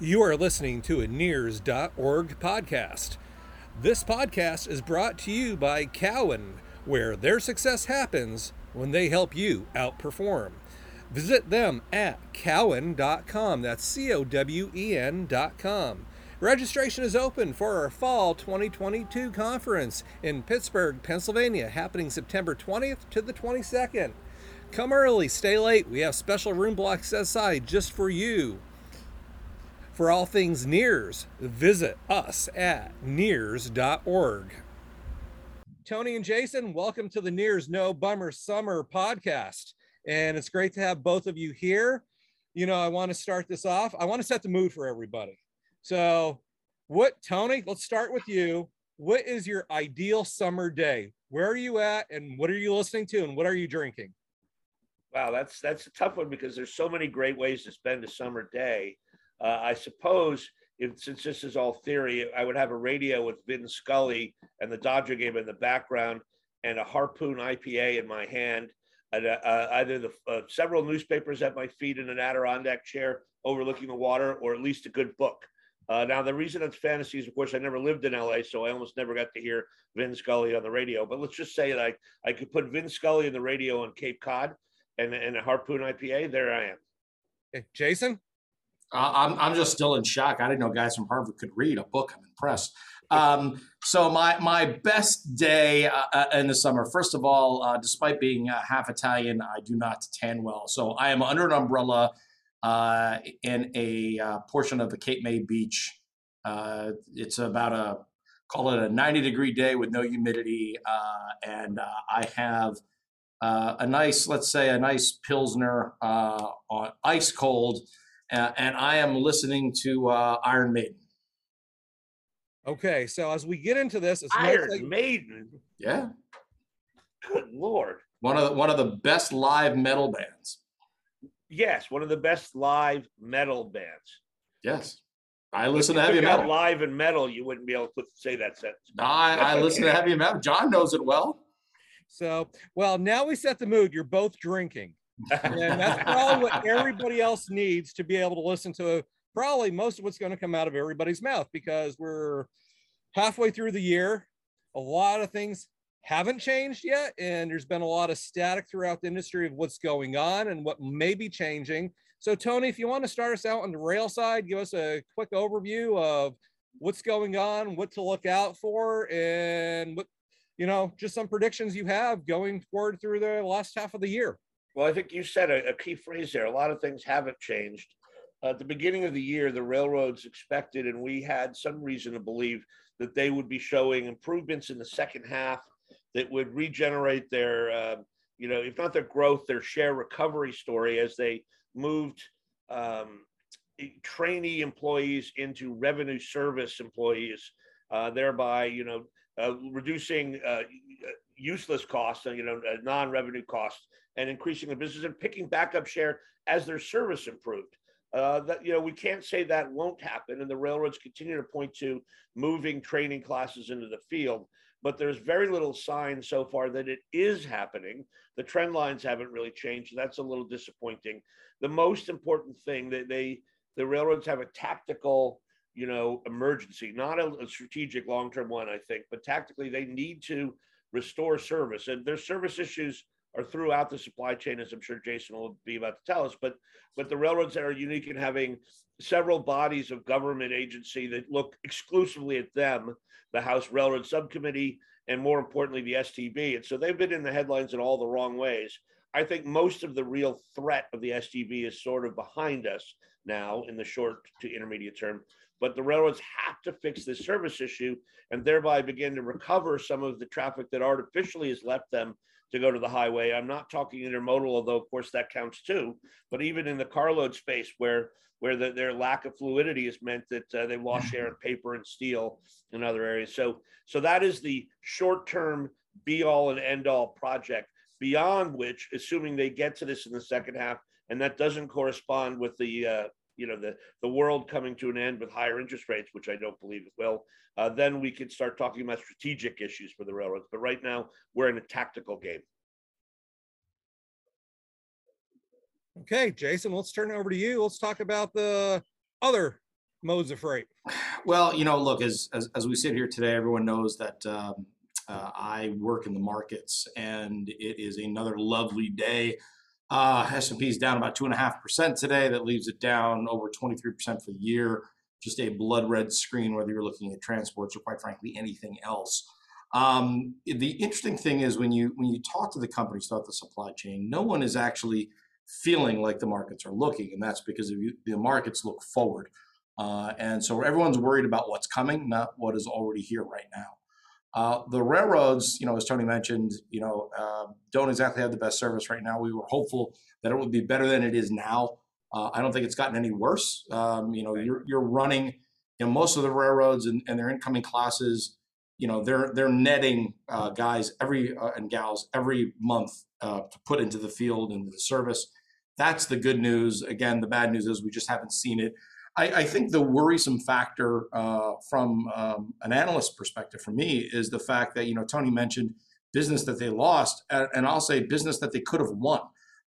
You are listening to a NEARS.org podcast. This podcast is brought to you by Cowen, where their success happens when they help you outperform. Visit them at cowen.com. That's C O W E N.com. Registration is open for our Fall 2022 conference in Pittsburgh, Pennsylvania, happening September 20th to the 22nd. Come early, stay late. We have special room blocks aside just for you. For all things NEARS, visit us at NEARS.org. Tony and Jason, welcome to the NEARS No Bummer Summer podcast. And it's great to have both of you here. You know, I want to start this off. I want to set the mood for everybody. So, what, Tony, let's start with you. What is your ideal summer day? Where are you at and what are you listening to and what are you drinking? Wow, that's that's a tough one because there's so many great ways to spend a summer day. Uh, I suppose if since this is all theory, I would have a radio with Vin Scully and the Dodger game in the background, and a Harpoon IPA in my hand, and, uh, uh, either the uh, several newspapers at my feet in an Adirondack chair overlooking the water, or at least a good book. Uh, now, the reason it's fantasy is, of course, I never lived in LA, so I almost never got to hear Vin Scully on the radio. But let's just say that I, I could put Vin Scully in the radio on Cape Cod and, and a Harpoon IPA. There I am. Jason? Uh, I'm I'm just still in shock. I didn't know guys from Harvard could read a book. I'm impressed. Um, so my my best day uh, uh, in the summer. First of all, uh, despite being uh, half Italian, I do not tan well. So I am under an umbrella uh, in a portion of the Cape May Beach. it's about a call it a 90 degree day with no humidity, and I have. a nice, let's say, a nice pilsner on ice cold, uh, and I am listening to uh, Iron Maiden. Okay, so as we get into this, it's Iron like, Maiden. Yeah. Good lord. One of the, one of the best live metal bands. Yes, one of the best live metal bands. Yes. I listen to heavy metal. Live and metal, you wouldn't be able to say that sentence. No, I, I listen to heavy metal. John knows it well. So, well, now we set the mood. You're both drinking and that's probably what everybody else needs to be able to listen to probably most of what's going to come out of everybody's mouth because we're halfway through the year. A lot of things haven't changed yet, and there's been a lot of static throughout the industry of what's going on and what may be changing. So, Tony, if you want to start us out on the rail side, give us a quick overview of what's going on, what to look out for, and what you know, just some predictions you have going forward through the last half of the year. Well, I think you said a, a key phrase there. A lot of things haven't changed. Uh, at the beginning of the year, the railroads expected, and we had some reason to believe that they would be showing improvements in the second half that would regenerate their, uh, you know, if not their growth, their share recovery story as they moved um, trainee employees into revenue service employees, uh, thereby, you know, uh, reducing uh, useless costs, you know, uh, non-revenue costs, and increasing the business and picking back up share as their service improved. Uh, that you know we can't say that won't happen, and the railroads continue to point to moving training classes into the field. But there's very little sign so far that it is happening. The trend lines haven't really changed. That's a little disappointing. The most important thing that they the railroads have a tactical you know emergency, not a, a strategic long term one, I think, but tactically they need to restore service. And their service issues are throughout the supply chain, as I'm sure Jason will be about to tell us. But but the railroads that are unique in having several bodies of government agency that look exclusively at them, the House Railroad Subcommittee, and more importantly, the STB. And so they've been in the headlines in all the wrong ways. I think most of the real threat of the STB is sort of behind us now in the short to intermediate term. But the railroads have to fix this service issue and thereby begin to recover some of the traffic that artificially has left them to go to the highway. I'm not talking intermodal, although of course that counts too. But even in the carload space, where where the, their lack of fluidity has meant that uh, they've lost share in paper and steel and other areas. So so that is the short term be all and end all project. Beyond which, assuming they get to this in the second half, and that doesn't correspond with the uh, you know the the world coming to an end with higher interest rates, which I don't believe it will, uh, then we could start talking about strategic issues for the railroads. But right now, we're in a tactical game. Okay, Jason, let's turn it over to you. Let's talk about the other modes of freight? Well, you know, look, as as, as we sit here today, everyone knows that um, uh, I work in the markets, and it is another lovely day. Uh, S&P is down about two and a half percent today. That leaves it down over 23 percent for the year. Just a blood red screen, whether you're looking at transports or, quite frankly, anything else. Um, the interesting thing is when you when you talk to the companies throughout the supply chain, no one is actually feeling like the markets are looking, and that's because you, the markets look forward. Uh, and so everyone's worried about what's coming, not what is already here right now. Uh, the railroads, you know, as Tony mentioned, you know, uh, don't exactly have the best service right now. We were hopeful that it would be better than it is now. Uh, I don't think it's gotten any worse. Um, you know, you're you're running, you know, most of the railroads and, and their incoming classes, you know, they're they're netting uh, guys every uh, and gals every month to put into the field into the service. That's the good news. Again, the bad news is we just haven't seen it. I, I think the worrisome factor uh, from um, an analyst perspective for me is the fact that, you know, Tony mentioned business that they lost, and I'll say business that they could have won.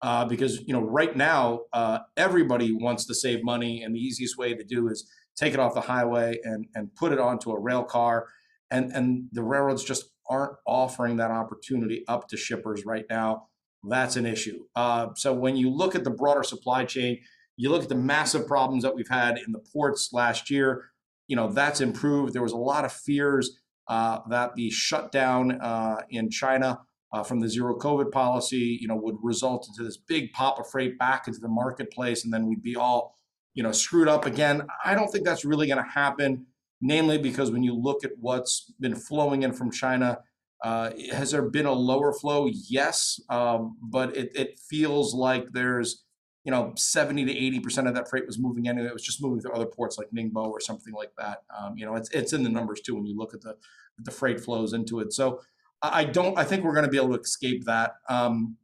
Uh, because you know right now uh, everybody wants to save money and the easiest way to do is take it off the highway and and put it onto a rail car and and the railroads just aren't offering that opportunity up to shippers right now that's an issue uh, so when you look at the broader supply chain you look at the massive problems that we've had in the ports last year, you know, that's improved. There was a lot of fears uh, that the shutdown uh, in China uh, from the zero COVID policy, you know, would result into this big pop of freight back into the marketplace, and then we'd be all, you know, screwed up again. I don't think that's really going to happen. Namely, because when you look at what's been flowing in from China, uh, has there been a lower flow? Yes, um, but it, it feels like there's you know, 70 to 80% of that freight was moving anyway. It was just moving through other ports like Ningbo or something like that. Um, you know, it's, it's in the numbers too when you look at the, the freight flows into it. So I don't, I think we're going to be able to escape that. Um,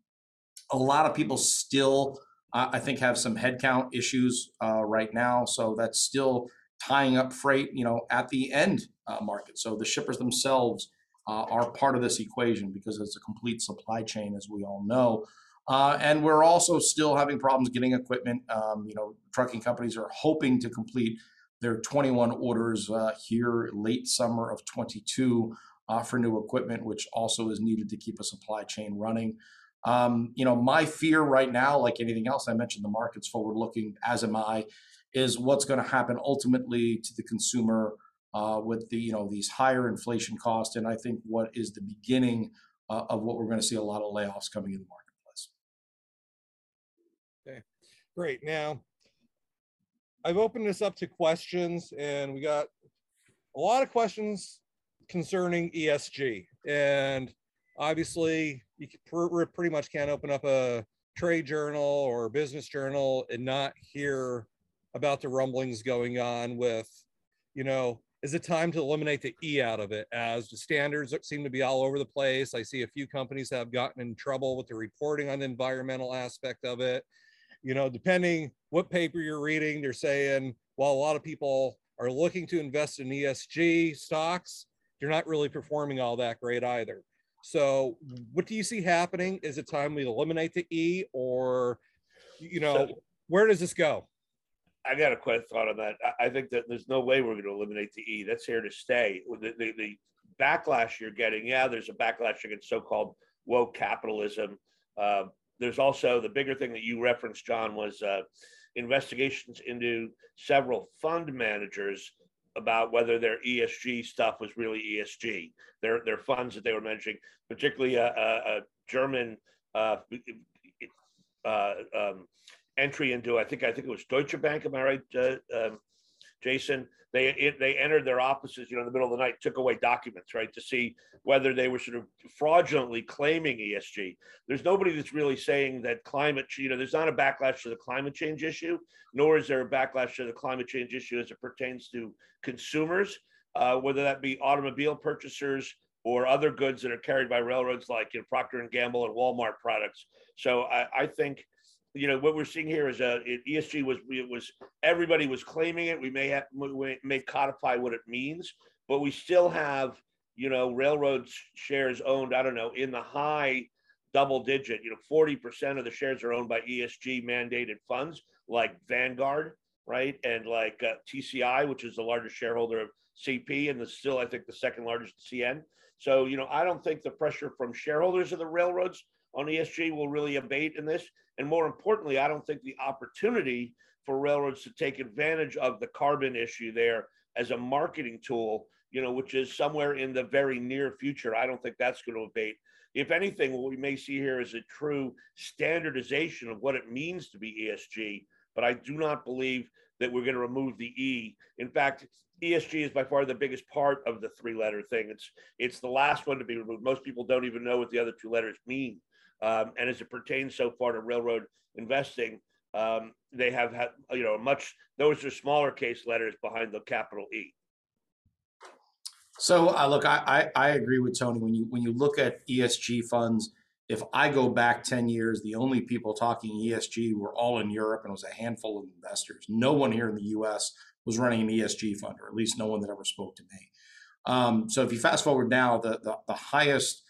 a lot of people still, uh, I think, have some headcount issues uh, right now. So that's still tying up freight, you know, at the end uh, market. So the shippers themselves uh, are part of this equation because it's a complete supply chain, as we all know. Uh, and we're also still having problems getting equipment. Um, you know, trucking companies are hoping to complete their 21 orders uh, here late summer of 22 uh, for new equipment, which also is needed to keep a supply chain running. Um, you know, my fear right now, like anything else, I mentioned the market's forward looking, as am I, is what's going to happen ultimately to the consumer uh, with the, you know, these higher inflation costs. And I think what is the beginning uh, of what we're going to see a lot of layoffs coming in the market. Great. Now, I've opened this up to questions, and we got a lot of questions concerning ESG. And obviously, you pretty much can't open up a trade journal or business journal and not hear about the rumblings going on with, you know, is it time to eliminate the E out of it as the standards seem to be all over the place? I see a few companies have gotten in trouble with the reporting on the environmental aspect of it you know, depending what paper you're reading, they're saying, while a lot of people are looking to invest in ESG stocks, they're not really performing all that great either. So, what do you see happening? Is it time we eliminate the E, or, you know, so, where does this go? I got a quick thought on that. I think that there's no way we're going to eliminate the E. That's here to stay. The, the, the backlash you're getting, yeah, there's a backlash against so-called woke capitalism. Uh, there's also the bigger thing that you referenced, John, was uh, investigations into several fund managers about whether their ESG stuff was really ESG. Their their funds that they were mentioning, particularly a, a, a German uh, uh, um, entry into, I think I think it was Deutsche Bank. Am I right, uh, um, Jason? They it, they entered their offices, you know, in the middle of the night, took away documents, right, to see whether they were sort of fraudulently claiming ESG. There's nobody that's really saying that climate, you know, there's not a backlash to the climate change issue, nor is there a backlash to the climate change issue as it pertains to consumers, uh, whether that be automobile purchasers or other goods that are carried by railroads like you know, Procter and Gamble and Walmart products. So I, I think you know what we're seeing here is a uh, ESG was it was everybody was claiming it. We may have we may codify what it means, but we still have you know railroads shares owned. I don't know in the high double digit. You know, forty percent of the shares are owned by ESG mandated funds like Vanguard. right? And like uh, TCI, which is the largest shareholder of CP and the still, I think, the second largest CN. So, you know, I don't think the pressure from shareholders of the railroads on ESG will really abate in this. And more importantly, I don't think the opportunity for railroads to take advantage of the carbon issue there as a marketing tool, you know, which is somewhere in the very near future. I don't think that's going to abate. If anything, what we may see here is a true standardization of what it means to be ESG. But I do not believe that we're going to remove the E. In fact, ESG is by far the biggest part of the three-letter thing. It's it's the last one to be removed. Most people don't even know what the other two letters mean. Um, and as it pertains so far to railroad investing, um, they have had you know much. Those are smaller case letters behind the capital E. So uh, look, I, I I agree with Tony. When you when you look at ESG funds, if I go back 10 years, the only people talking ESG were all in Europe and it was a handful of investors. No one here in the US was running an ESG fund, or at least no one that ever spoke to me. Um, so if you fast forward now, the, the, the highest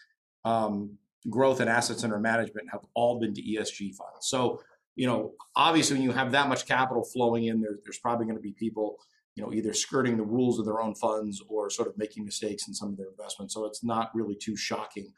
um, growth and assets under management have all been to ESG funds. So, you know, obviously when you have that much capital flowing in, there, there's probably going to be people, you know, either skirting the rules of their own funds or sort of making mistakes in some of their investments. So it's not really too shocking.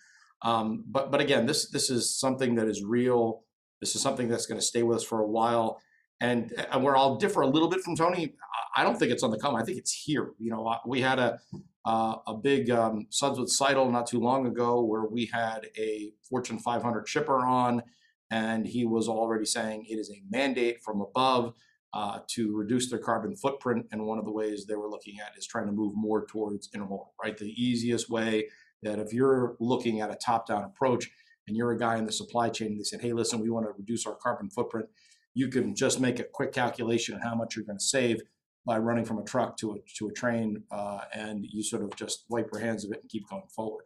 Um, but but again, this this is something that is real. This is something that's going to stay with us for a while. And, and where I'll differ a little bit from Tony, I don't think it's on the come. I think it's here. You know, we had a uh, a big um, suds with Seidl not too long ago where we had a Fortune 500 shipper on, and he was already saying it is a mandate from above uh, to reduce their carbon footprint. And one of the ways they were looking at is trying to move more towards intermodal, right? The easiest way that if you're looking at a top down approach and you're a guy in the supply chain they said, hey, listen, we want to reduce our carbon footprint, you can just make a quick calculation on how much you're going to save by running from a truck to a, to a train uh, and you sort of just wipe your hands of it and keep going forward.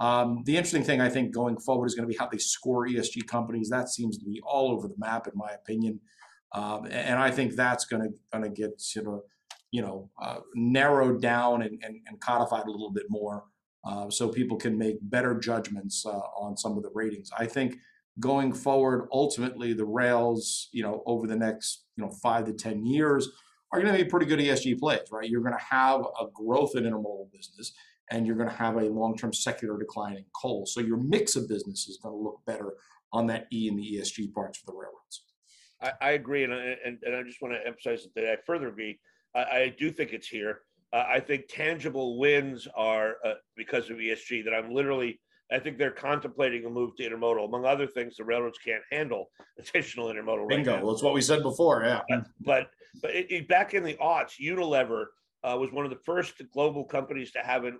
Um, the interesting thing I think going forward is going to be how they score ESG companies. That seems to be all over the map, in my opinion, um, and I think that's going to going to get sort of you know uh, narrowed down and, and, and, codified a little bit more uh, so people can make better judgments uh, on some of the ratings. I think going forward, ultimately, the rails, you know, over the next, you know, five to 10 years are going to be pretty good ESG plays, right? You're going to have a growth in intermodal business and you're going to have a long-term secular decline in coal. So your mix of business is going to look better on that E and the ESG parts for the railroads. I, I agree. And, and, and I just want to emphasize that I further agree. I, I do think it's here. Uh, I think tangible wins are uh, because of ESG that I'm literally, I think they're contemplating a move to intermodal. Among other things, the railroads can't handle additional intermodal. Bingo. Right That's what we said before. Yeah. But, but, but it, it, back in the aughts, Unilever uh, was one of the first global companies to have an,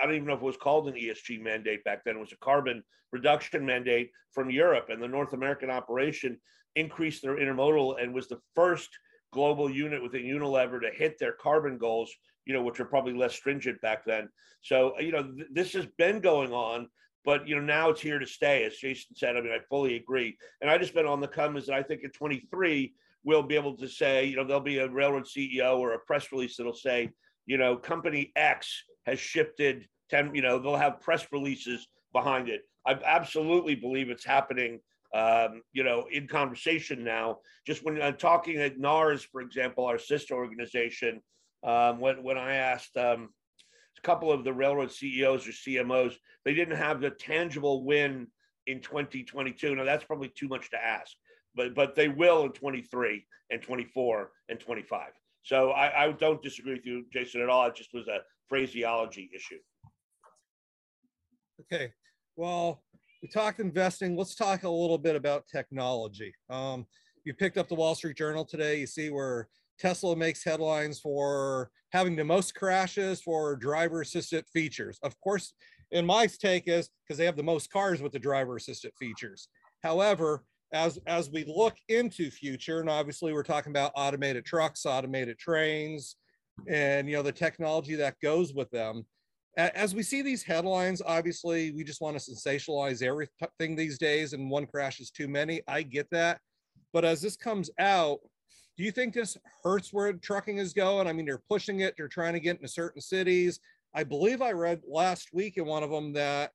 I don't even know if it was called an ESG mandate back then. It was a carbon reduction mandate from Europe. And the North American operation increased their intermodal and was the first global unit within Unilever to hit their carbon goals you know, which are probably less stringent back then. So, you know, th- this has been going on, but, you know, now it's here to stay, as Jason said. I mean, I fully agree. And I just been on the come is that I think at 23, we'll be able to say, you know, there'll be a railroad CEO or a press release that'll say, you know, company X has shifted 10, you know, they'll have press releases behind it. I absolutely believe it's happening um, you know, in conversation now. Just when I'm talking at NARS, for example, our sister organization, um, when when I asked um, couple of the railroad CEOs or CMOs, they didn't have the tangible win in 2022. Now that's probably too much to ask, but but they will in 23 and 24 and 25. So I, I don't disagree with you, Jason, at all. It just was a phraseology issue. Okay, well, we talked investing. Let's talk a little bit about technology. Um, you picked up the Wall Street Journal today. You see where Tesla makes headlines for having the most crashes for driver assistant features. Of course, in my take is because they have the most cars with the driver assistant features. However, as as we look into future, and obviously we're talking about automated trucks, automated trains, and you know the technology that goes with them. As we see these headlines, obviously we just want to sensationalize everything these days, and one crash is too many. I get that, but as this comes out, do you think this hurts where trucking is going? I mean, they're pushing it, they're trying to get into certain cities. I believe I read last week in one of them that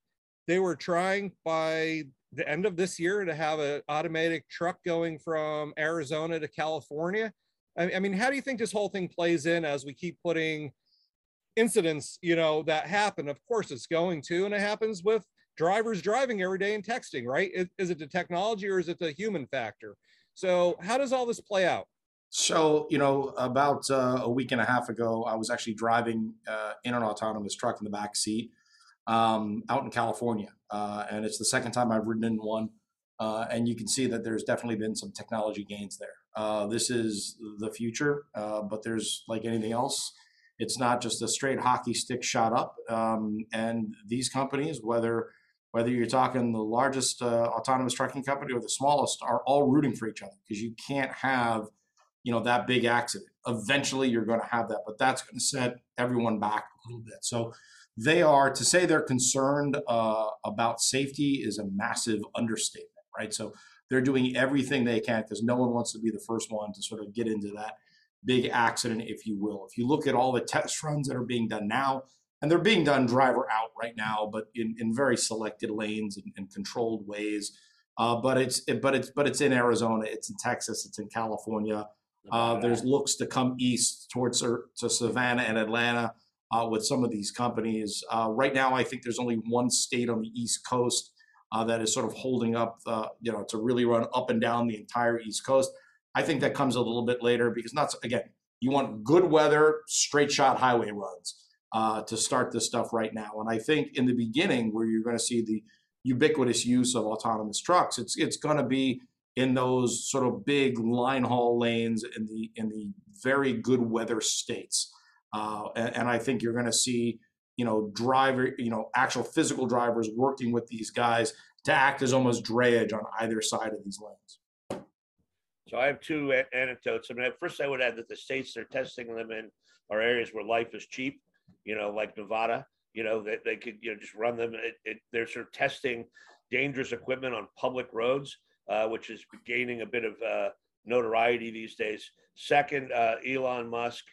they were trying by the end of this year to have an automatic truck going from Arizona to California. I, mean, how do you think this whole thing plays in as we keep putting incidents, you know, that happen? Of course, it's going to, and it happens with drivers driving every day and texting, right? Is, is it the technology or is it the human factor? So, how does all this play out? So, you know, about uh, a week and a half ago, I was actually driving uh, in an autonomous truck in the back seat um, out in California. Uh, and it's the second time I've ridden in one. Uh, and you can see that there's definitely been some technology gains there. Uh, this is the future, uh, but there's like anything else, it's not just a straight hockey stick shot up. Um, and these companies, whether whether you're talking the largest autonomous trucking company or the smallest, are all rooting for each other because you can't have you know that big accident. Eventually you're going to have that but that's going to set everyone back a little bit. So they are to say they're concerned uh, about safety is a massive understatement right? So they're doing everything they can because no one wants to be the first one to sort of get into that big accident if you will. If you look at all the test runs that are being done now and they're being done driver out right now but in, in very selected lanes and, and controlled ways uh, but it's but it's but it's in arizona it's in texas it's in california uh, there's looks to come east towards to Savannah and Atlanta uh, with some of these companies. Uh, right now, I think there's only one state on the East Coast uh, that is sort of holding up, the, you know, to really run up and down the entire East Coast. I think that comes a little bit later because not again, you want good weather, straight shot highway runs uh, to start this stuff right now. And I think in the beginning, where you're going to see the ubiquitous use of autonomous trucks, it's it's going to be in those sort of big line haul lanes in the in the very good weather states. Uh, and, and, I think you're going to see, you know, driver, you know, actual physical drivers working with these guys to act as almost drayage on either side of these lanes. So I have two anecdotes. I mean, at first I would add that the states they're testing them in are areas where life is cheap, you know, like Nevada. You know, that they, they could you know just run them. It, it, they're sort of testing dangerous equipment on public roads uh, which is gaining a bit of uh, notoriety these days. Second, uh, Elon Musk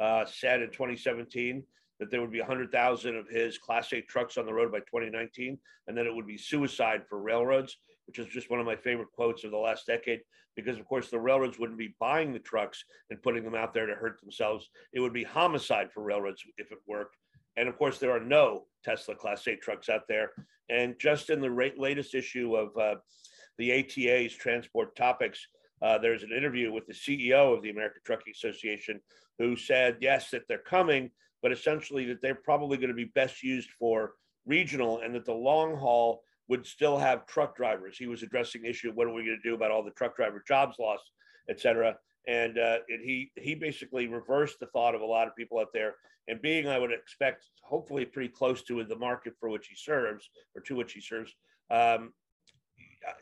uh, said in 2017 that there would be 100,000 of his Class 8 trucks on the road by 2019, and that it would be suicide for railroads, which is just one of my favorite quotes of the last decade. Because, of course, the railroads wouldn't be buying the trucks and putting them out there to hurt themselves. It would be homicide for railroads if it worked. And of course, there are no Tesla Class 8 trucks out there. And just in the latest issue of uh, the ATA's transport topics. Uh, there's an interview with the CEO of the American Trucking Association who said, yes, that they're coming, but essentially that they're probably going to be best used for regional and that the long haul would still have truck drivers. He was addressing the issue of what are we going to do about all the truck driver jobs lost, et cetera. And, uh, and he he basically reversed the thought of a lot of people out there. And being, I would expect, hopefully pretty close to the market for which he serves or to which he serves, um,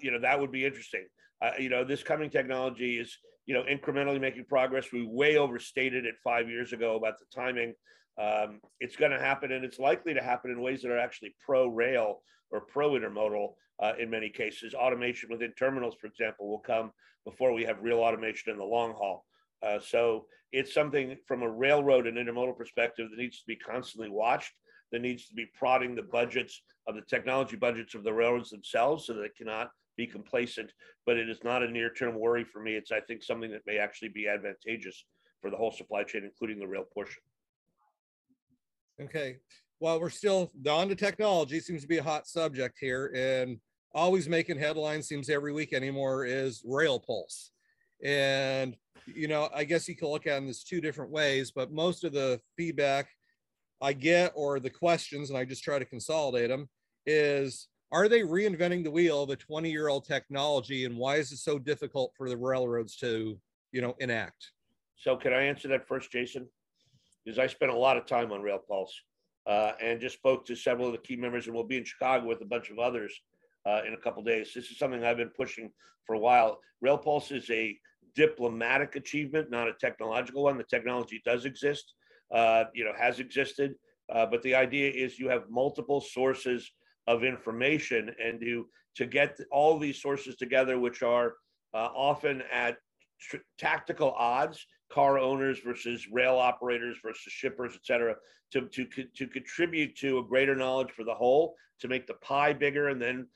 you know that would be interesting. Uh, you know, this coming technology is you know incrementally making progress. We way overstated it five years ago about the timing. Um, it's going to happen, and it's likely to happen in ways that are actually pro rail or pro intermodal. Uh, in many cases, automation within terminals, for example, will come before we have real automation in the long haul. Uh, so it's something from a railroad and intermodal perspective that needs to be constantly watched there needs to be prodding the budgets of the technology budgets of the railroads themselves so that it cannot be complacent. But it is not a near term worry for me. It's, I think, something that may actually be advantageous for the whole supply chain, including the rail portion. Okay. Well, we're still on to technology, seems to be a hot subject here. And always making headlines seems every week anymore is Rail Pulse. And, you know, I guess you can look at this two different ways, but most of the feedback I get or the questions, and I just try to consolidate them, is are they reinventing the wheel of a 20 year old technology and why is it so difficult for the railroads to, you know, enact? So can I answer that first, Jason? Because I spent a lot of time on Rail Pulse uh, and just spoke to several of the key members, and we'll be in Chicago with a bunch of others uh, in a couple days. This is something I've been pushing for a while. Rail Pulse is a diplomatic achievement, not a technological one. The technology does exist uh, you know, has existed. Uh, but the idea is you have multiple sources of information and to to get all these sources together, which are uh, often at tr- tactical odds, car owners versus rail operators versus shippers, et cetera, to, to, to contribute to a greater knowledge for the whole, to make the pie bigger and then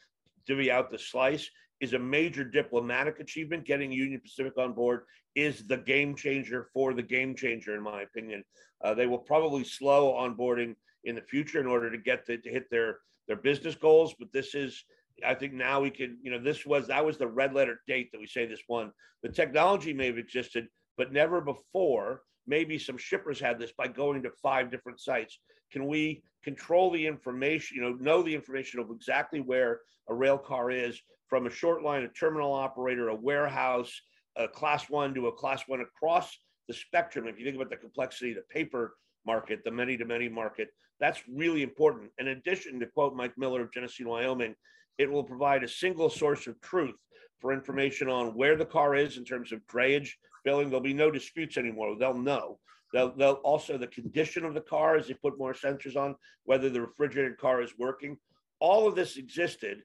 divvy out the slice is a major diplomatic achievement. Getting Union Pacific on board is the game changer for the game changer, in my opinion. Uh, they will probably slow onboarding in the future in order to get to, hit their their business goals, but this is I think now we can, you know, this was that was the red letter date that we say this one. The technology may have existed, but never before. Maybe some shippers had this by going to five different sites. Can we control the information, you know, know the information of exactly where a rail car is from a short line, a terminal operator, a warehouse, a class one to a class one across the spectrum. If you think about the complexity, of the paper market, the many to many market, that's really important. In addition, to quote Mike Miller of Genesee, Wyoming, it will provide a single source of truth for information on where the car is in terms of drayage, billing. There'll be no disputes anymore. They'll know. They'll, they'll also the condition of the car as they put more sensors on, whether the refrigerated car is working. All of this existed.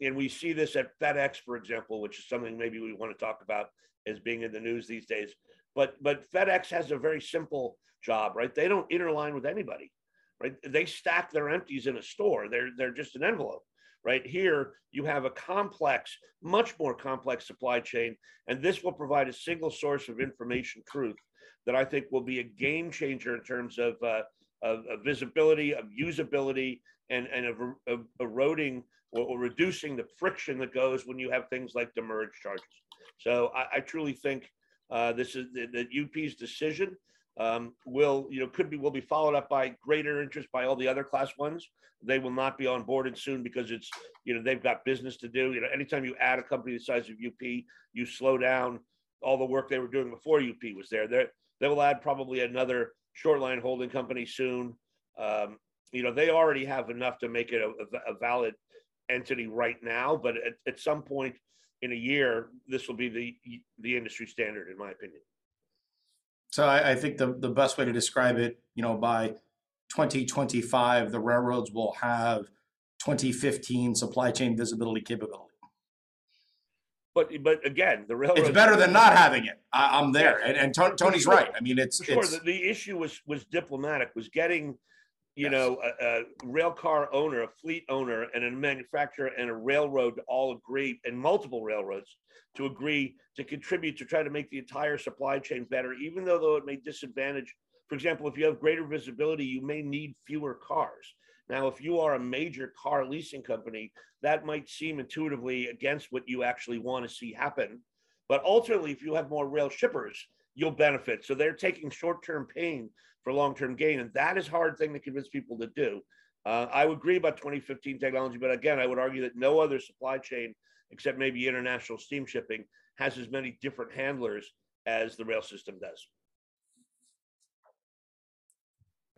And we see this at FedEx, for example, which is something maybe we want to talk about as being in the news these days. But but FedEx has a very simple job, right? They don't interline with anybody, right? They stack their empties in a store. They're they're just an envelope right here you have a complex much more complex supply chain and this will provide a single source of information truth that i think will be a game changer in terms of, uh, of, of visibility of usability and, and of, of eroding or, or, reducing the friction that goes when you have things like demurrage charges so i, I truly think uh, this is the, the UP's decision um, will you know could be will be followed up by greater interest by all the other class ones. They will not be on boarded soon because it's you know they've got business to do. You know, anytime you add a company the size of UP, you slow down all the work they were doing before UP was there. They they will add probably another short line holding company soon. Um, you know, they already have enough to make it a, a valid entity right now, but at, at some point in a year, this will be the the industry standard, in my opinion. So I, I think the, the best way to describe it, you know, by 2025, the railroads will have 2015 supply chain visibility capability. But but again, the railroad it's better than not having it. I, am there, and, and Tony's right. I mean, it's sure. It's, the, the issue was was diplomatic, was getting you yes. know, a, a, rail car owner, a fleet owner, and a manufacturer and a railroad all agree, and multiple railroads to agree to contribute to try to make the entire supply chain better, even though though it may disadvantage. For example, if you have greater visibility, you may need fewer cars. Now, if you are a major car leasing company, that might seem intuitively against what you actually want to see happen. But ultimately, if you have more rail shippers, you'll benefit. So they're taking short-term pain for long-term gain, and that is hard thing to convince people to do. Uh, I would agree about 2015 technology, but again, I would argue that no other supply chain, except maybe international steam shipping, has as many different handlers as the rail system does.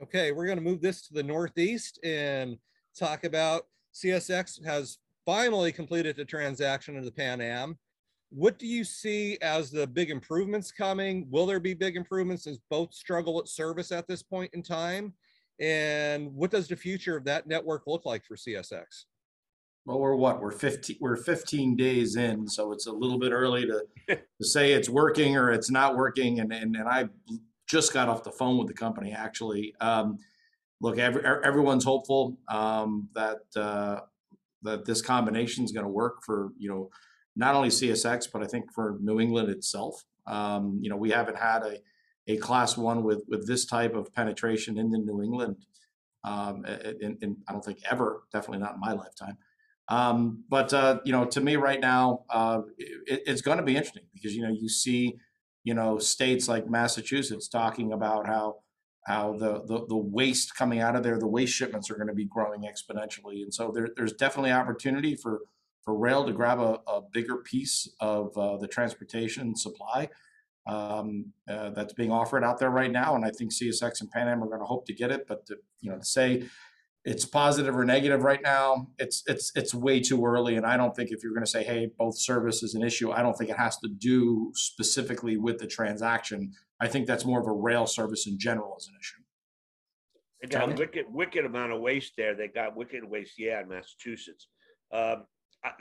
Okay, we're going to move this to the Northeast and talk about CSX has finally completed the transaction of the Pan Am. What do you see as the big improvements coming? Will there be big improvements as both struggle at service at this point in time? And what does the future of that network look like for CSX? Well, we're what? We're 15 we're 15 days in, so it's a little bit early to, to say it's working or it's not working. And, and and I just got off the phone with the company actually. Um, look, every, everyone's hopeful um, that uh, that this combination is going to work for you know not only CSX, but I think for New England itself. Um, you know, we haven't had a, a class one with, with this type of penetration into New England. Um, in, in, I don't think ever, definitely not in my lifetime. Um, but uh, you know, to me right now, uh, it, it's going to be interesting because you know you see, you know, states like Massachusetts talking about how how the, the the waste coming out of there, the waste shipments are going to be growing exponentially, and so there, there's definitely opportunity for for rail to grab a, a bigger piece of uh, the transportation supply um, uh, that's being offered out there right now. And I think CSX and Pan Am are going to hope to get it. But to, you know, to say it's positive or negative right now, it's it's it's way too early. And I don't think if you're going to say, hey, both service is an issue, I don't think it has to do specifically with the transaction. I think that's more of a rail service in general as an issue. They got wicked, wicked amount of waste there. They got wicked waste, yeah, in Massachusetts. Um,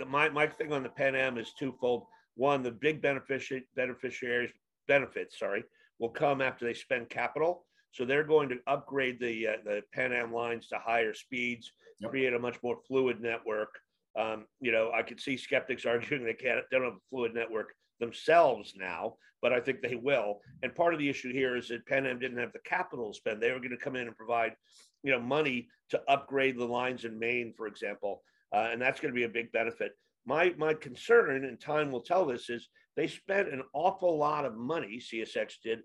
my my thing on the Pan Am is twofold. One, the big benefici- beneficiaries benefits, sorry, will come after they spend capital. So they're going to upgrade the uh, the Pan Am lines to higher speeds, yep. create a much more fluid network. Um, you know, I could see skeptics arguing they can't, they don't have a fluid network themselves now, but I think they will. And part of the issue here is that Pan Am didn't have the capital to spend. They were going to come in and provide, you know, money to upgrade the lines in Maine, for example, uh, and that's going to be a big benefit. My my concern, and time will tell this, is they spent an awful lot of money. CSX did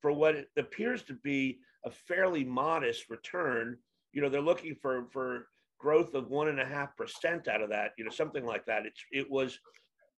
for what appears to be a fairly modest return. You know, they're looking for for growth of one and a half percent out of that. You know, something like that. It's it was,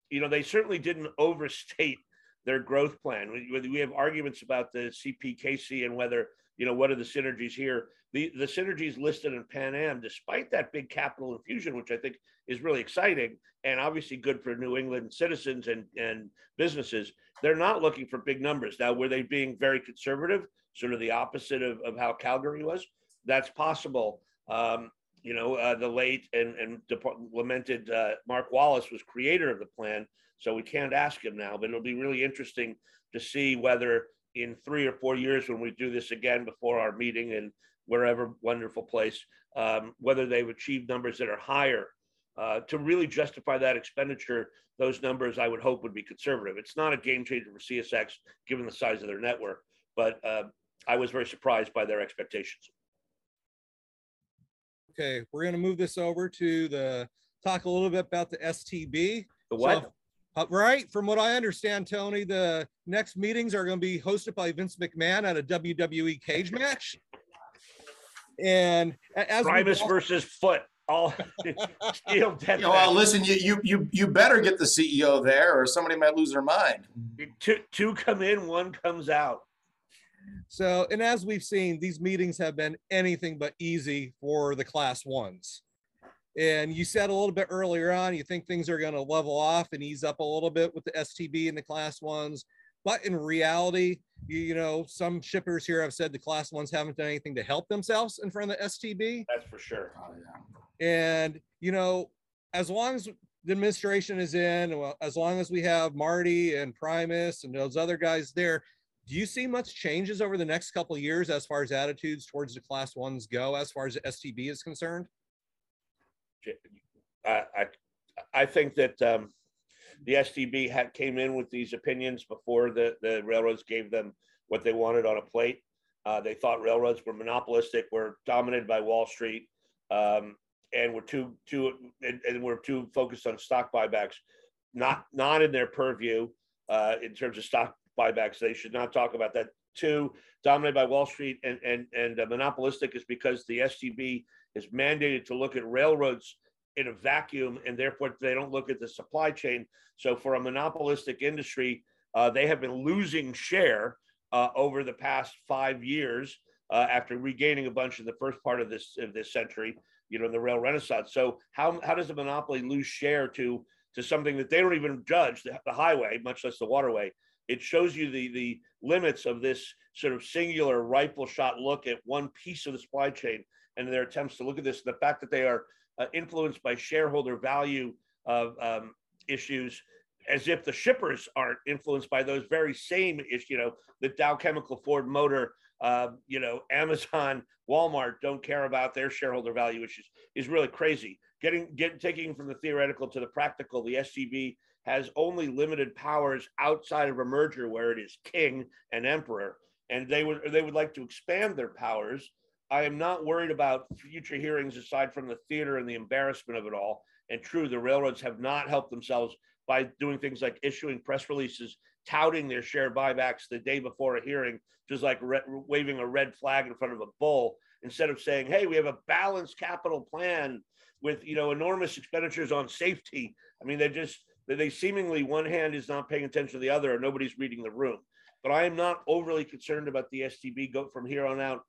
you know, they certainly didn't overstate their growth plan. We, we have arguments about the CPKC and whether you know what are the synergies here. The the synergies listed in Pan Am, despite that big capital infusion, which I think is really exciting and obviously good for New England citizens and and businesses. They're not looking for big numbers now. Were they being very conservative? sort of the opposite of, of how Calgary was. That's possible. Um, you know, uh, the late and, and lamented uh, Mark Wallace was creator of the plan, so we can't ask him now. But it'll be really interesting to see whether in three or four years, when we do this again before our meeting in wherever wonderful place, um, whether they've achieved numbers that are higher. Uh, to really justify that expenditure, those numbers I would hope would be conservative. It's not a game changer for CSX given the size of their network, but uh, I was very surprised by their expectations. Okay, we're going to move this over to the talk a little bit about the STB. The what? So, uh, right. From what I understand, Tony, the next meetings are going to be hosted by Vince McMahon at a WWE cage match. And as Primus all- versus Foote. All steel death. You know, well, listen, you, you you you better get the CEO there, or somebody might lose their mind. Two two come in, one comes out. So, and as we've seen, these meetings have been anything but easy for the class ones. And you said a little bit earlier on, you think things are going to level off and ease up a little bit with the STB and the class ones. But in reality, you, you know, some shippers here have said the class ones haven't done anything to help themselves in front of the STB. That's for sure. Oh, yeah. And, you know, as long as the administration is in, well, as long as we have Marty and Primus and those other guys there, do you see much changes over the next couple of years as far as attitudes towards the class ones go as far as the stb is concerned i i, think that um, the stb had came in with these opinions before the the railroads gave them what they wanted on a plate uh, they thought railroads were monopolistic were dominated by wall street um, and were too too and, and were too focused on stock buybacks not not in their purview uh, in terms of stock buybacks. They should not talk about that. Two, dominated by Wall Street and and and uh, monopolistic is because the STB is mandated to look at railroads in a vacuum, and therefore they don't look at the supply chain. So for a monopolistic industry, uh, they have been losing share uh, over the past five years uh, after regaining a bunch in the first part of this of this century. You know, the rail renaissance. So how how does a monopoly lose share to to something that they don't even judge the, the highway, much less the waterway? it shows you the the limits of this sort of singular rifle shot look at one piece of the supply chain and their attempts to look at this the fact that they are uh, influenced by shareholder value um, issues as if the shippers aren't influenced by those very same issues you know the dow chemical ford motor uh, you know amazon walmart don't care about their shareholder value issues is really crazy getting getting taking from the theoretical to the practical the STB has only limited powers outside of a merger where it is king and emperor, and they would they would like to expand their powers. I am not worried about future hearings aside from the theater and the embarrassment of it all. And true, the railroads have not helped themselves by doing things like issuing press releases touting their share buybacks the day before a hearing, just like re- waving a red flag in front of a bull, instead of saying, "Hey, we have a balanced capital plan with you know enormous expenditures on safety." I mean, they just they seemingly one hand is not paying attention to the other, or nobody's reading the room. But I am not overly concerned about the STB go from here on out.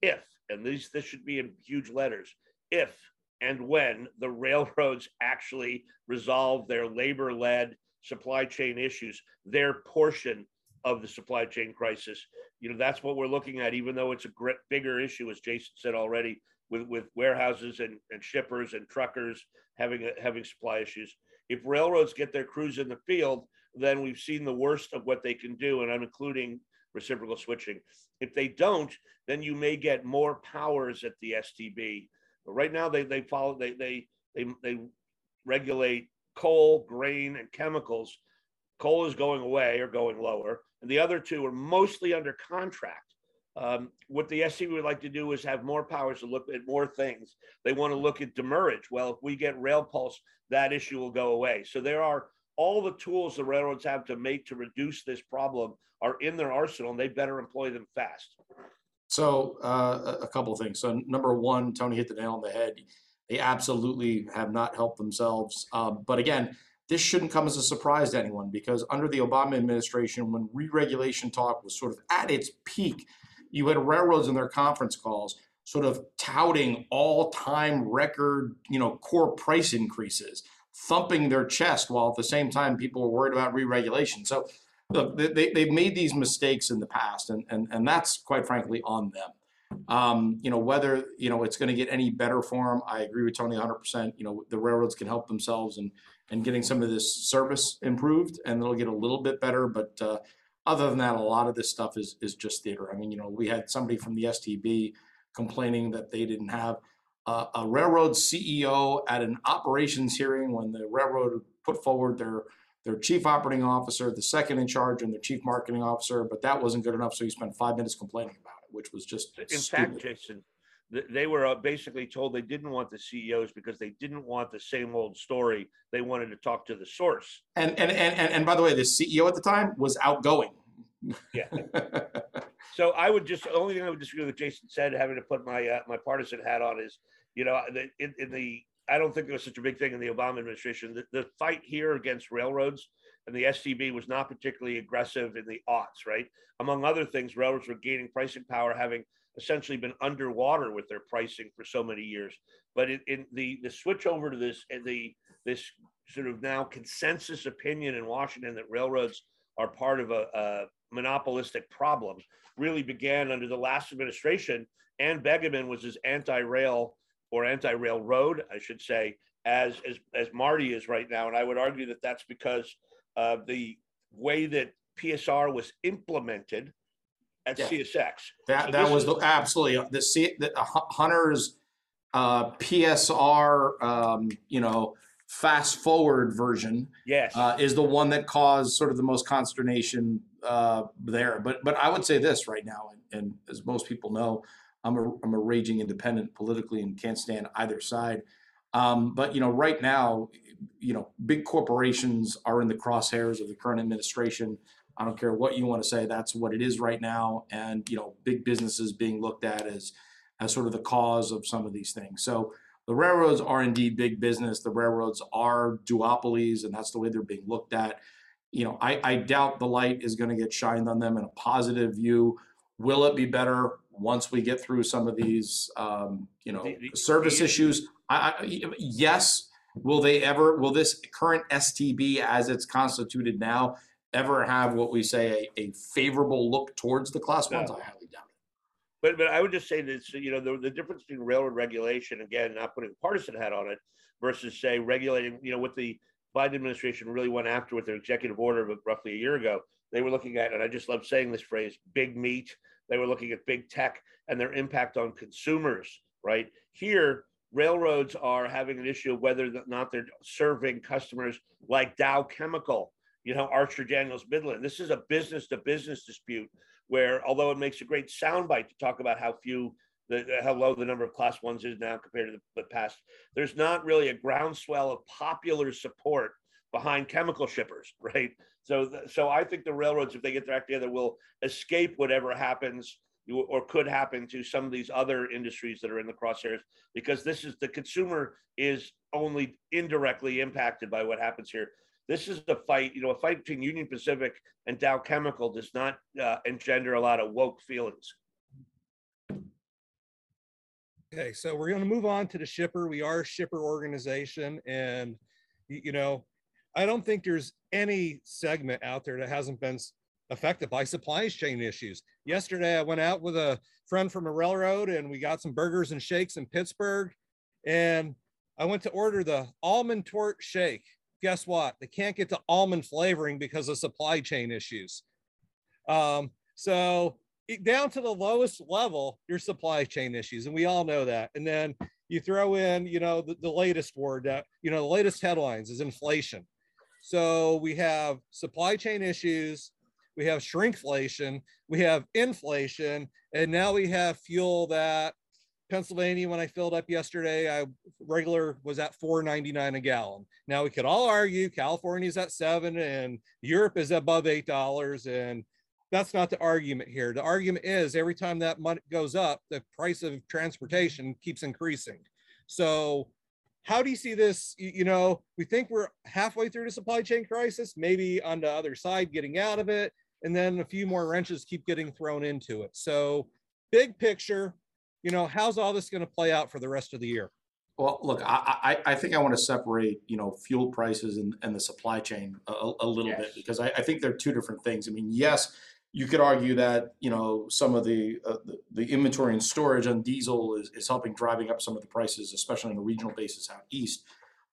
If and these this should be in huge letters, if and when the railroads actually resolve their labor-led supply chain issues, their portion of the supply chain crisis. You know, that's what we're looking at, even though it's a great, bigger issue, as Jason said already, with, with warehouses and, and shippers and truckers having a, having supply issues. If railroads get their crews in the field, then we've seen the worst of what they can do, and I'm including reciprocal switching. If they don't, then you may get more powers at the STB. But right now, they they follow they they they they regulate coal, grain, and chemicals. Coal is going away or going lower, and the other two are mostly under contract. Um, what the STB would like to do is have more powers to look at more things. They want to look at demurrage. Well, if we get rail pulse, that issue will go away. So there are all the tools the railroads have to make to reduce this problem are in their arsenal, and they better employ them fast. So uh, a couple of things. So number one, Tony hit the nail on the head. They absolutely have not helped themselves. Um, but again, this shouldn't come as a surprise to anyone because under the Obama administration, when re-regulation talk was sort of at its peak, you had railroads in their conference calls sort of touting all-time record, you know, core price increases, thumping their chest while at the same time people were worried about re-regulation. So look, they, they've made these mistakes in the past, and, and, and that's quite frankly on them. Um, you know, whether, you know, it's going to get any better for them, I agree with Tony 100%. You know, the railroads can help themselves and, and getting some of this service improved, and it'll get a little bit better. But uh, other than that, a lot of this stuff is, is just theater. I mean, you know, we had somebody from the STB complaining that they didn't have uh, a railroad CEO at an operations hearing when the railroad put forward their their chief operating officer, the second in charge, and their chief marketing officer. But that wasn't good enough, so he spent five minutes complaining about it, which was just In stupid. fact, Jason, they were uh, basically told they didn't want the CEOs because they didn't want the same old story. They wanted to talk to the source. and, and and and and by the way, the CEO at the time was outgoing. Yeah. So I would just the only thing I would disagree with Jason said, having to put my uh, my partisan hat on is, you know, in, in the I don't think it was such a big thing in the Obama administration. The, the fight here against railroads and the STB was not particularly aggressive in the aughts, right? Among other things, railroads were gaining pricing power, having essentially been underwater with their pricing for so many years. But in, in the the switch over to this the this sort of now consensus opinion in Washington that railroads are part of a, a monopolistic problem really began under the last administration. And Begeman was as anti-rail or anti-railroad, I should say, as as as Marty is right now. And I would argue that that's because of the way that PSR was implemented at Yeah. CSX. That So that was the absolutely the C the Hu- Hunter's uh, PSR um, you know fast forward version Yes. uh, is the one that caused sort of the most consternation uh, there. But but I would say this right now, and, and as most people know, I'm a I'm a raging independent politically and can't stand either side. Um, but you know, right now, you know, big corporations are in the crosshairs of the current administration. I don't care what you want to say, that's what it is right now. And you know, big businesses being looked at as as sort of the cause of some of these things. So the railroads are indeed big business. The railroads are duopolies, and that's the way they're being looked at. You know, I, I doubt the light is going to get shined on them in a positive view. Will it be better once we get through some of these, um, you know, The- the- service the- issues? I, I, yes. Will they ever? Will this current STB, as it's constituted now, ever have what we say a, a favorable look towards the class ones? I highly doubt it. But but I would just say this, you know, the, the difference between railroad regulation, again, not putting a partisan hat on it, versus say regulating, you know, what the Biden administration really went after with their executive order of roughly a year ago. They were looking at, and I just love saying this phrase, big meat. They were looking at big tech and their impact on consumers, right? Here, railroads are having an issue of whether or not they're serving customers like Dow Chemical, you know, Archer Daniels Midland. This is a business to business dispute where although it makes a great soundbite to talk about how few the, how low the number of class ones is now compared to the, the past, there's not really a groundswell of popular support behind chemical shippers, right? So, so I think the railroads, if they get their act together, will escape whatever happens or could happen to some of these other industries that are in the crosshairs, because this is the consumer is only indirectly impacted by what happens here. This is a fight, you know, a fight between Union Pacific and Dow Chemical does not uh, engender a lot of woke feelings. Okay, so we're going to move on to the shipper. We are a shipper organization, and you know, I don't think there's any segment out there that hasn't been affected by supply chain issues. Yesterday, I went out with a friend from a railroad, and we got some burgers and shakes in Pittsburgh, and I went to order the almond tort shake. Guess what? They can't get the almond flavoring because of supply chain issues. Um, so down to the lowest level, your supply chain issues, and we all know that. And then you throw in, you know, the, the latest word, uh, you know, the latest headlines is inflation. So we have supply chain issues, we have shrinkflation, we have inflation, and now we have fuel that Pennsylvania, when I filled up yesterday, I regular was at 4.99 a gallon. Now we could all argue California's at seven and Europe is above eight dollars, and that's not the argument here. The argument is every time that money goes up, the price of transportation keeps increasing. So how do you see this? You know, we think we're halfway through the supply chain crisis, maybe on the other side, getting out of it, and then a few more wrenches keep getting thrown into it. So, big picture, you know, how's all this going to play out for the rest of the year? Well, look, I, I, I think I want to separate, you know, fuel prices and, and the supply chain a, a little Yes. bit because I, I think they're two different things. I mean, yes, you could argue that, you know, some of the, uh, the, inventory and storage on diesel is, is helping driving up some of the prices, especially on a regional basis out east.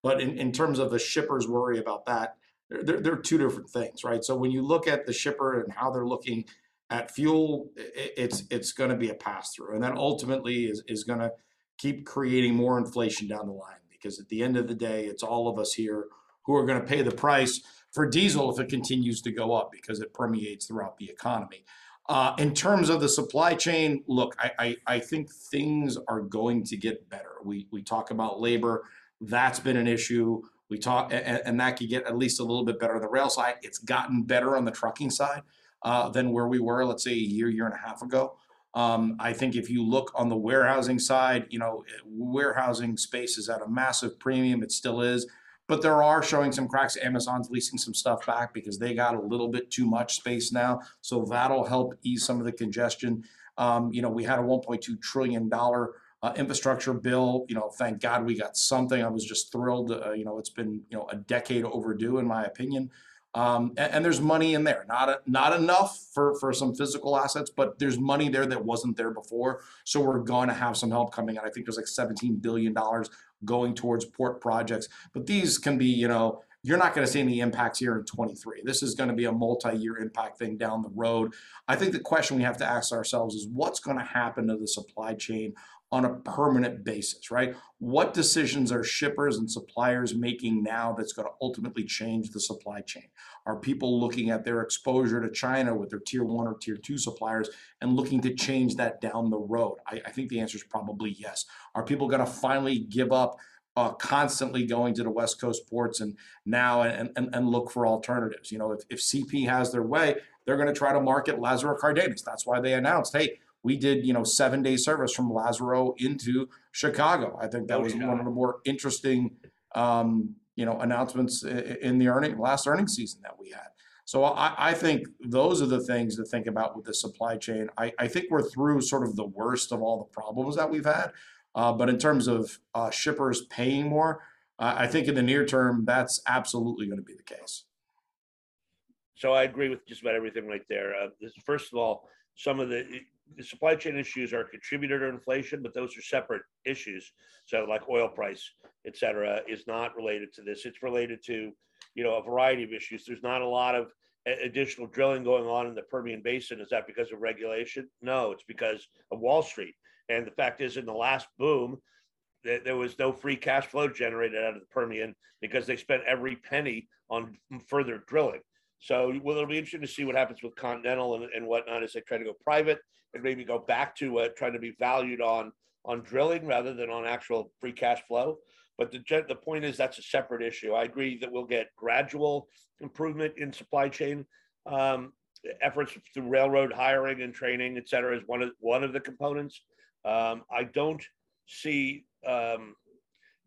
But in, in terms of the shippers worry about that, they're, they're, two different things, right? So when you look at the shipper and how they're looking at fuel, it's, it's going to be a pass through. And that ultimately is, is going to keep creating more inflation down the line because at the end of the day, it's all of us here who are going to pay the price for diesel if it continues to go up because it permeates throughout the economy. Uh, in terms of the supply chain, look, I, I, I think things are going to get better. We, we talk about labor, that's been an issue. We talk, and, and that could get at least a little bit better on the rail side. It's gotten better on the trucking side uh, than where we were, let's say, a year, year and a half ago. Um, I think if you look on the warehousing side, you know, warehousing space is at a massive premium. It still is, but there are showing some cracks. Amazon's leasing some stuff back because they got a little bit too much space now. So that'll help ease some of the congestion. Um, you know, we had a 1.2 trillion dollar uh, infrastructure bill. You know, thank God we got something. I was just thrilled. Uh, you know, it's been you know a decade overdue in my opinion. Um, and, and there's money in there, not a, not enough for for some physical assets, but there's money there that wasn't there before. So we're going to have some help coming out. I think there's like 17 billion dollars going towards port projects, but these can be, you know, you're not going to see any impacts here in 23. This is going to be a multi-year impact thing down the road. I think the question we have to ask ourselves is what's going to happen to the supply chain on a permanent basis, right? What decisions are shippers and suppliers making now that's going to ultimately change the supply chain? Are people looking at their exposure to China with their tier one or tier two suppliers and looking to change that down the road? I, I think the answer is probably yes. Are people going to finally give up uh, constantly going to the West Coast ports and now and, and, and look for alternatives? You know, if, if CP has their way, they're going to try to market Lazaro Cardenas. That's why they announced, hey, we did, you know, seven day service from Lazaro into Chicago. I think that No was one of the more interesting, um, you know, announcements in the earning last earnings season that we had. So I, I think those are the things to think about with the supply chain. I, I think we're through sort of the worst of all the problems that we've had. Uh, but in terms of uh, shippers paying more, uh, I think in the near term, that's absolutely going to be the case. So I agree with just about everything right there. Uh, this, first of all, some of the the supply chain issues are a contributor to inflation, but those are separate issues. So like oil price, et cetera, is not related to this. It's related to, you know, a variety of issues. There's not a lot of additional drilling going on in the Permian Basin. Is that because of regulation? No, it's because of Wall Street. And the fact is, in the last boom, there, there was no free cash flow generated out of the Permian because they spent every penny on further drilling. So well, it'll be interesting to see what happens with Continental and, and whatnot as they try to go private and maybe go back to uh, trying to be valued on on drilling rather than on actual free cash flow. But the the point is that's a separate issue. I agree that we'll get gradual improvement in supply chain um, efforts through railroad hiring and training, et cetera, is one of one of the components. Um, I don't see. Um,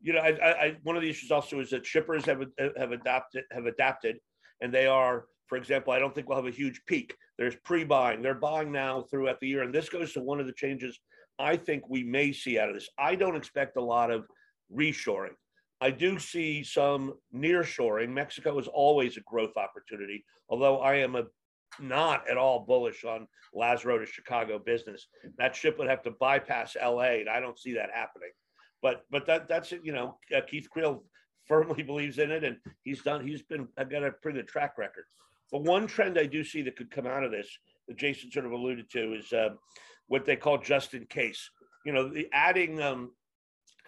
you know, I, I, one of the issues also is that shippers have have adapted have adapted, and they are, for example, I don't think we'll have a huge peak. There's pre-buying. They're buying now throughout the year, and this goes to one of the changes I think we may see out of this. I don't expect a lot of reshoring. I do see some nearshoring. Mexico is always a growth opportunity, although I am a not at all bullish on Lazaro to Chicago business. That ship would have to bypass LA, and I don't see that happening. But but that that's. You know, uh, Keith Creel firmly believes in it, and he's done. He's been I've got a pretty good track record. But one trend I do see that could come out of this, that Jason sort of alluded to, is uh, what they call just in case. You know, the adding um,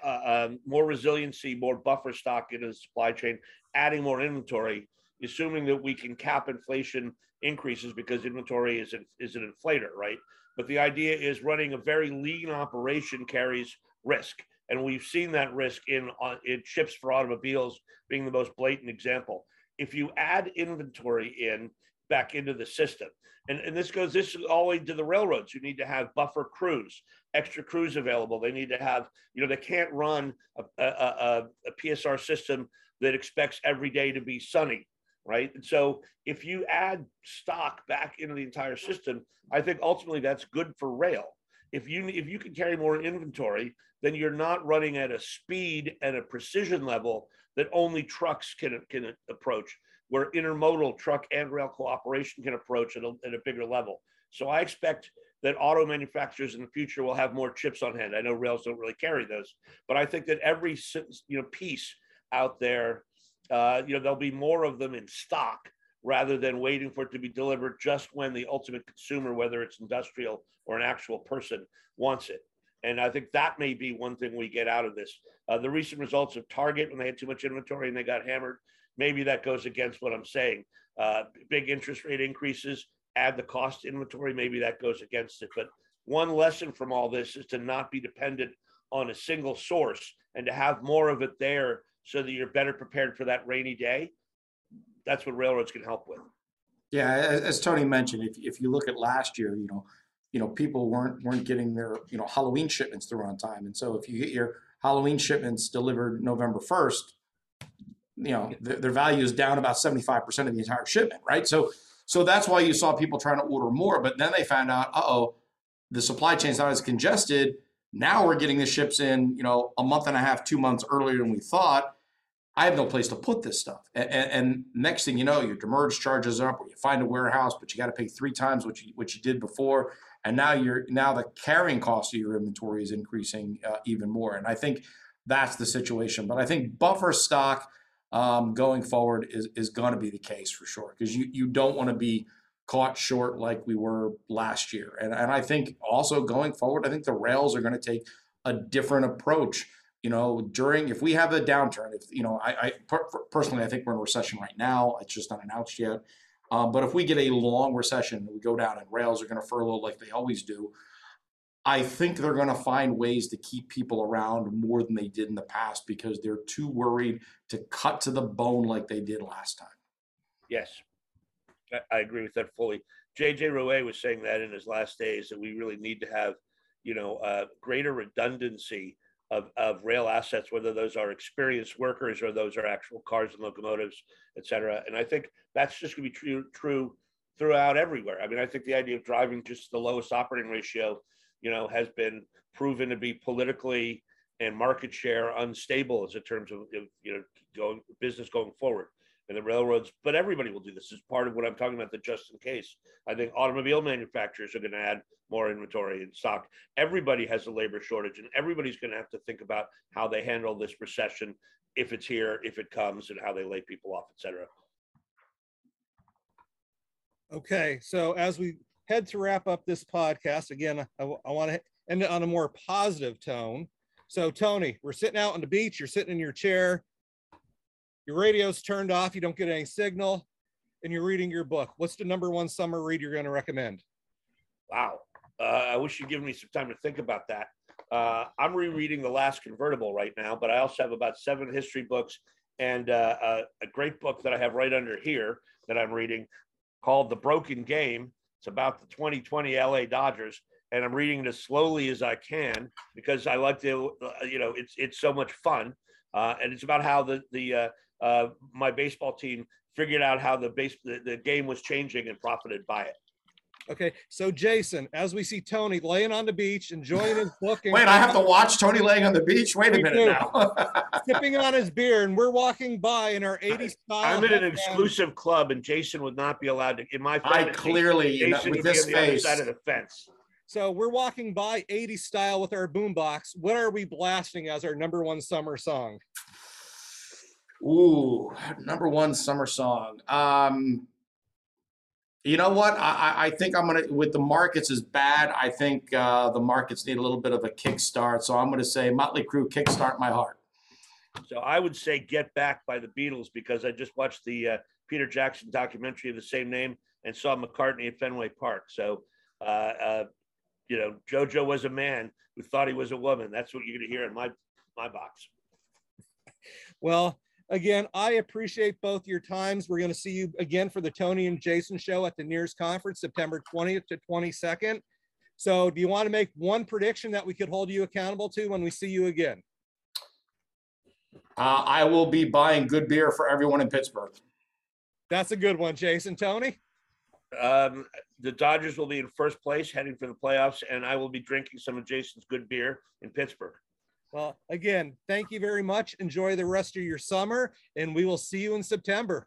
uh, um, more resiliency, more buffer stock into the supply chain, adding more inventory, assuming that we can cap inflation increases because inventory is an, is an inflator, right? But the idea is running a very lean operation carries risk, and we've seen that risk in uh, in chips for automobiles being the most blatant example. If you add inventory in back into the system, and, and this goes this all the way to the railroads, you need to have buffer crews, extra crews available. They need to have, you know, they can't run a, a, a, a PSR system that expects every day to be sunny, right? And so if you add stock back into the entire system, I think ultimately that's good for rail. If you if you can carry more inventory, then you're not running at a speed and a precision level that only trucks can can approach, where intermodal truck and rail cooperation can approach at a, at a bigger level. So I expect that auto manufacturers in the future will have more chips on hand. I know rails don't really carry those, but I think that every you know piece out there, uh, you know, there'll be more of them in stock rather than waiting for it to be delivered just when the ultimate consumer, whether it's industrial or an actual person, wants it. And I think that may be one thing we get out of this. Uh, the recent results of Target when they had too much inventory and they got hammered, maybe that goes against what I'm saying. Uh, big interest rate increases, add the cost inventory, maybe that goes against it. But one lesson from all this is to not be dependent on a single source and to have more of it there so that you're better prepared for that rainy day. That's what railroads can help with. Yeah, as, Tony mentioned, if, if you look at last year, you know, you know, people weren't weren't getting their you know Halloween shipments through on time, and so if you get your Halloween shipments delivered November first, you know, their, their value is down about seventy five percent of the entire shipment, right? So so that's why you saw people trying to order more, but then they found out, uh oh, the supply chain's not as congested now we're getting the ships in, you know, a month and a half, two months earlier than we thought. I have no place to put this stuff. And, and, next thing you know, your demurrage charges up, or you find a warehouse, but you got to pay three times what you what you did before. And now you're now the carrying cost of your inventory is increasing uh, even more. And I think that's the situation. But I think buffer stock um, going forward is is going to be the case for sure because you you don't want to be caught short like we were last year. And, and I think also going forward, I think the rails are going to take a different approach. You know, during if we have a downturn, if you know, I, I per- personally I think we're in a recession right now. It's just not announced yet. Um, but if we get a long recession we go down and rails are going to furlough like they always do, I think they're going to find ways to keep people around more than they did in the past because they're too worried to cut to the bone like they did last time. Yes, I, agree with that fully. JJ Roe was saying that in his last days that we really need to have, you know, uh, greater redundancy of, of rail assets, whether those are experienced workers or those are actual cars and locomotives, et cetera. And I think that's just going to be true, true throughout everywhere. I mean, I think the idea of driving just the lowest operating ratio, you know, has been proven to be politically and market share unstable as in terms of, you know, going business going forward and the railroads, but everybody will do this as part of what I'm talking about, the just in case. I think automobile manufacturers are going to add more inventory and stock. Everybody has a labor shortage, and everybody's going to have to think about how they handle this recession if it's here, if it comes, and how they lay people off, et cetera. Okay, so as we head to wrap up this podcast, again, I, I want to end it on a more positive tone. So, Tony, we're sitting out on the beach, you're sitting in your chair, your radio's turned off, you don't get any signal, and you're reading your book. What's the number one summer read you're going to recommend? Wow. Uh, I wish you'd given me some time to think about that. Uh, I'm rereading The Last Convertible right now, but I also have about seven history books and uh, a, a great book that I have right under here that I'm reading called The Broken Game. It's about the 2020 LA Dodgers, and I'm reading it as slowly as I can because I like to, uh, you know, it's it's so much fun, uh, and it's about how the the uh, uh, my baseball team figured out how the base the, the game was changing and profited by it. Okay, so Jason, as we see Tony laying on the beach, enjoying his book. Wait, I have to watch Tony laying on the beach. Wait a minute now. Sipping on his beer, and we're walking by in our '80s style. I'm in an exclusive club, and Jason would not be allowed to. In my, fantasy, I clearly Jason with this face. side of the fence. So we're walking by 80s style with our boombox. What are we blasting as our number one summer song? Ooh, number one summer song. Um, You know what? I, I- I think I'm gonna with the markets is bad. I think uh, the markets need a little bit of a kickstart. So I'm gonna say Motley Crue kickstart my heart. So I would say Get Back by the Beatles because I just watched the uh, Peter Jackson documentary of the same name and saw McCartney at Fenway Park. So, uh, uh, you know, JoJo was a man who thought he was a woman. That's what you're going to hear in my my box. Well, again, I appreciate both your times. We're going to see you again for the Tony and Jason show at the NEARS conference, September 20th to 22nd. So, do you want to make one prediction that we could hold you accountable to when we see you again? Uh, I will be buying good beer for everyone in Pittsburgh. That's a good one, Jason. Tony? Um, the Dodgers will be in first place heading for the playoffs, and I will be drinking some of Jason's good beer in Pittsburgh. Well, again, thank you very much. Enjoy the rest of your summer, and we will see you in September.